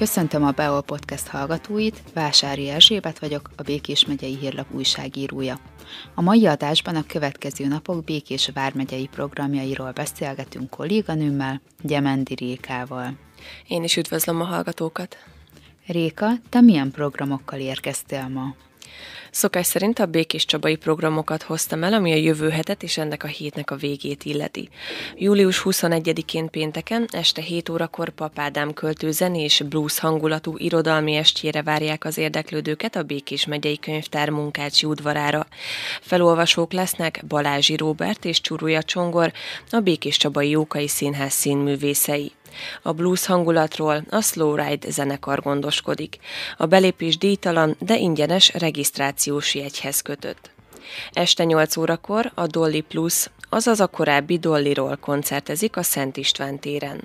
Köszöntöm a Beol Podcast hallgatóit, Vásári Erzsébet vagyok, a Békés megyei hírlap újságírója. A mai adásban a következő napok Békés vármegyei programjairól beszélgetünk kolléganőmmel, Gyemendi Rékával. Én is üdvözlöm a hallgatókat. Réka, te milyen programokkal érkeztél ma? Szokás szerint a Békés Csabai programokat hoztam el, ami a jövő hetet és ennek a hétnek a végét illeti. Július 21-én pénteken este 7 órakor Papádám költő zenés blues hangulatú irodalmi estjére várják az érdeklődőket a Békés megyei könyvtár munkácsi udvarára. Felolvasók lesznek Balázsi Róbert és Csurúja Csongor, a Békés Csabai Jókai Színház színművészei. A blues hangulatról a Slow Ride zenekar gondoskodik. A belépés díjtalan, de ingyenes regisztrációs jegyhez kötött. Este 8 órakor a Dolly Plus, azaz a korábbi Dollyról koncertezik a Szent István téren.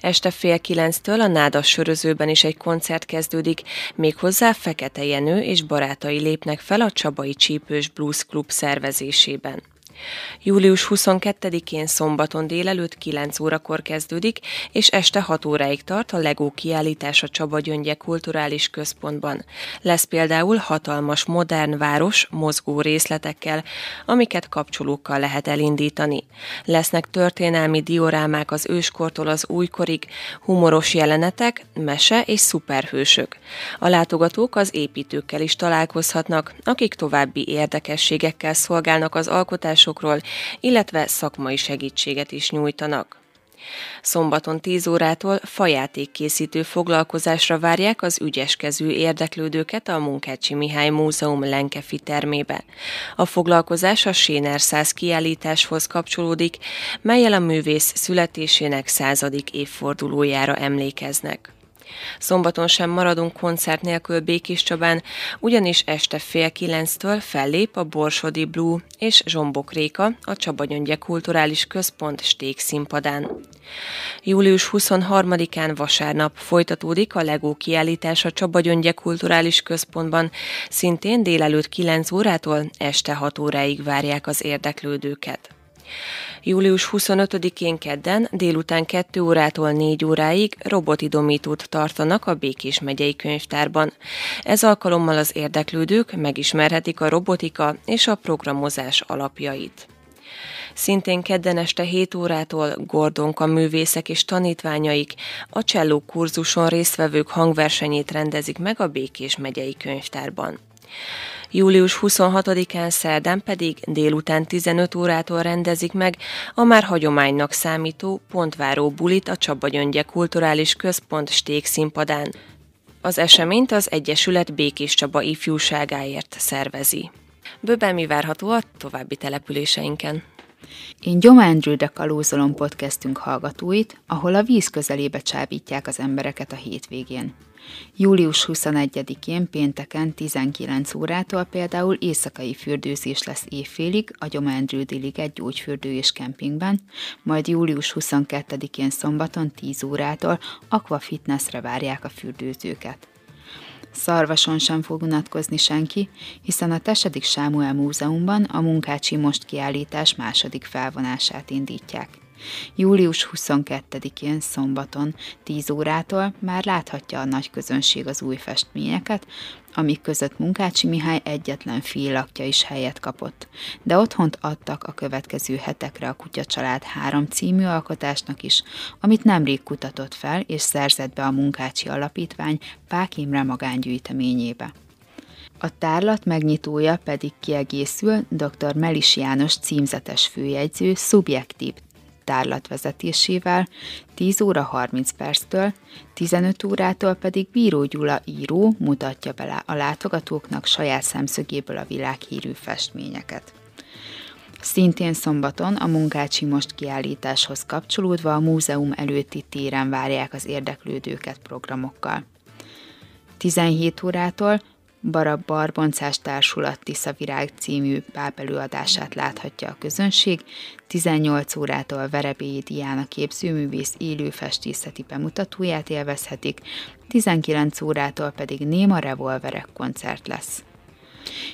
Este fél kilenctől a Nádas sörözőben is egy koncert kezdődik, méghozzá Fekete Jenő és barátai lépnek fel a Csabai Csípős Blues Club szervezésében. Július 22-én szombaton délelőtt 9 órakor kezdődik, és este 6 óráig tart a Legó kiállítás a Csaba Gyöngye Kulturális Központban. Lesz például hatalmas modern város mozgó részletekkel, amiket kapcsolókkal lehet elindítani. Lesznek történelmi diorámák az őskortól az újkorig, humoros jelenetek, mese és szuperhősök. A látogatók az építőkkel is találkozhatnak, akik további érdekességekkel szolgálnak az alkotások kurzusokról, illetve szakmai segítséget is nyújtanak. Szombaton 10 órától fajátékkészítő foglalkozásra várják az ügyeskező érdeklődőket a Munkácsi Mihály Múzeum Lenkefi termébe. A foglalkozás a Séner 100 kiállításhoz kapcsolódik, melyel a művész születésének századik évfordulójára emlékeznek. Szombaton sem maradunk koncert nélkül Békés Csabán, ugyanis este fél kilenctől fellép a Borsodi Blue és Zsombok Réka a Csaba Kulturális Központ sték színpadán. Július 23-án vasárnap folytatódik a Legó kiállítás a Csaba Kulturális Központban, szintén délelőtt 9 órától este 6 óráig várják az érdeklődőket. Július 25-én kedden délután 2 órától 4 óráig robotidomítót tartanak a Békés megyei könyvtárban. Ez alkalommal az érdeklődők megismerhetik a robotika és a programozás alapjait. Szintén kedden este 7 órától Gordonka művészek és tanítványaik a cselló kurzuson résztvevők hangversenyét rendezik meg a Békés megyei könyvtárban. Július 26-án szerdán pedig délután 15 órától rendezik meg a már hagyománynak számító pontváró bulit a Csaba Gyöngye Kulturális Központ sték színpadán. Az eseményt az Egyesület Békés Csaba ifjúságáért szervezi. Bőben mi várható a további településeinken? Én Gyom Andrew kalózolom podcastünk hallgatóit, ahol a víz közelébe csábítják az embereket a hétvégén. Július 21-én pénteken 19 órától például éjszakai fürdőzés lesz évfélig a Gyomendrődi Liget gyógyfürdő és kempingben, majd július 22-én szombaton 10 órától aqua fitnessre várják a fürdőzőket. Szarvason sem fog unatkozni senki, hiszen a Tesedik Sámuel Múzeumban a munkácsi most kiállítás második felvonását indítják. Július 22-én szombaton 10 órától már láthatja a nagy közönség az új festményeket, amik között Munkácsi Mihály egyetlen fillakja is helyet kapott, de otthont adtak a következő hetekre a Kutya Család három című alkotásnak is, amit nemrég kutatott fel és szerzett be a Munkácsi Alapítvány Pák Imre magángyűjteményébe. A tárlat megnyitója pedig kiegészül dr. Melis János címzetes főjegyző szubjektív tárlat vezetésével 10 óra 30 perctől, 15 órától pedig Bíró Gyula író mutatja bele a látogatóknak saját szemszögéből a világhírű festményeket. Szintén szombaton a Munkácsi Most kiállításhoz kapcsolódva a múzeum előtti téren várják az érdeklődőket programokkal. 17 órától Barab Barboncás Társulat Tiszavirág című pápelőadását láthatja a közönség, 18 órától Verebélyi Diana képzőművész élő festészeti bemutatóját élvezhetik, 19 órától pedig Néma Revolverek koncert lesz.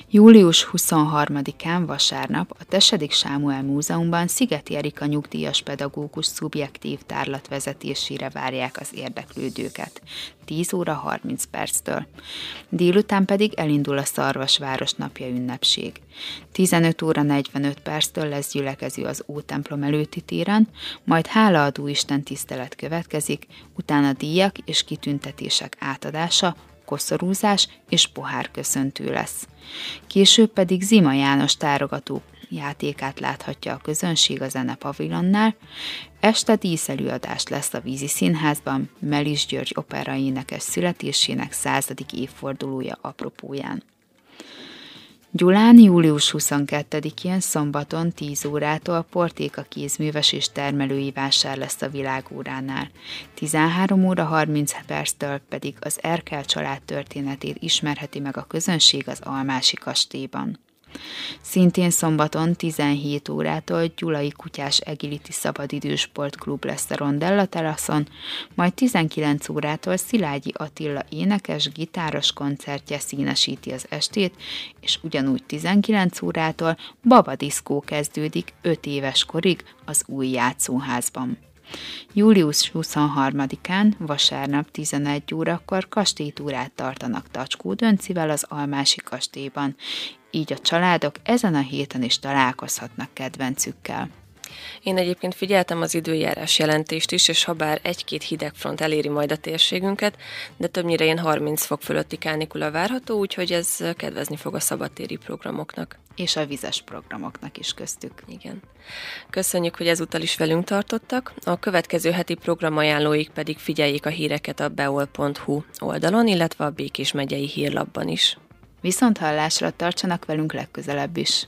Július 23-án vasárnap a Tesedik Sámuel Múzeumban Szigeti Erika nyugdíjas pedagógus szubjektív tárlat vezetésére várják az érdeklődőket. 10 óra 30 perctől. Délután pedig elindul a Szarvasváros napja ünnepség. 15 óra 45 perctől lesz gyülekező az Ótemplom előtti téren, majd hálaadó Isten tisztelet következik, utána díjak és kitüntetések átadása, koszorúzás és pohárköszöntő lesz. Később pedig Zima János tárogató játékát láthatja a közönség a Zene Pavilonnál. Este díszelőadás lesz a Vízi Színházban Melis György opera énekes születésének századik évfordulója apropóján. Gyulán július 22-én szombaton 10 órától Portéka kézműves és termelői vásár lesz a világóránál. 13 óra 30 perctől pedig az Erkel család történetét ismerheti meg a közönség az Almási kastélyban. Szintén szombaton 17 órától Gyulai Kutyás Egiliti Szabadidős Sportklub lesz a Rondella teraszon, majd 19 órától Szilágyi Attila énekes, gitáros koncertje színesíti az estét, és ugyanúgy 19 órától Baba Diszkó kezdődik 5 éves korig az új játszóházban. Július 23-án, vasárnap 11 órakor kastélytúrát tartanak Tacskó Döncivel az Almási kastélyban, így a családok ezen a héten is találkozhatnak kedvencükkel. Én egyébként figyeltem az időjárás jelentést is, és ha bár egy-két hideg front eléri majd a térségünket, de többnyire ilyen 30 fok fölötti kánikula várható, úgyhogy ez kedvezni fog a szabadtéri programoknak. És a vizes programoknak is köztük. Igen. Köszönjük, hogy ezúttal is velünk tartottak. A következő heti programajánlóik pedig figyeljék a híreket a beol.hu oldalon, illetve a Békés megyei hírlapban is. Viszont hallásra tartsanak velünk legközelebb is.